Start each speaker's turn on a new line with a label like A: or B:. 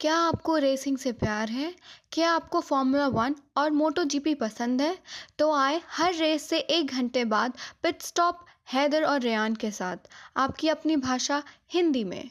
A: क्या आपको रेसिंग से प्यार है? क्या आपको फॉर्मूला वन और मोटो जीपी पसंद है? तो आए हर रेस से एक घंटे बाद पिट स्टॉप हैदर और रेयान के साथ। आपकी अपनी भाषा हिंदी में।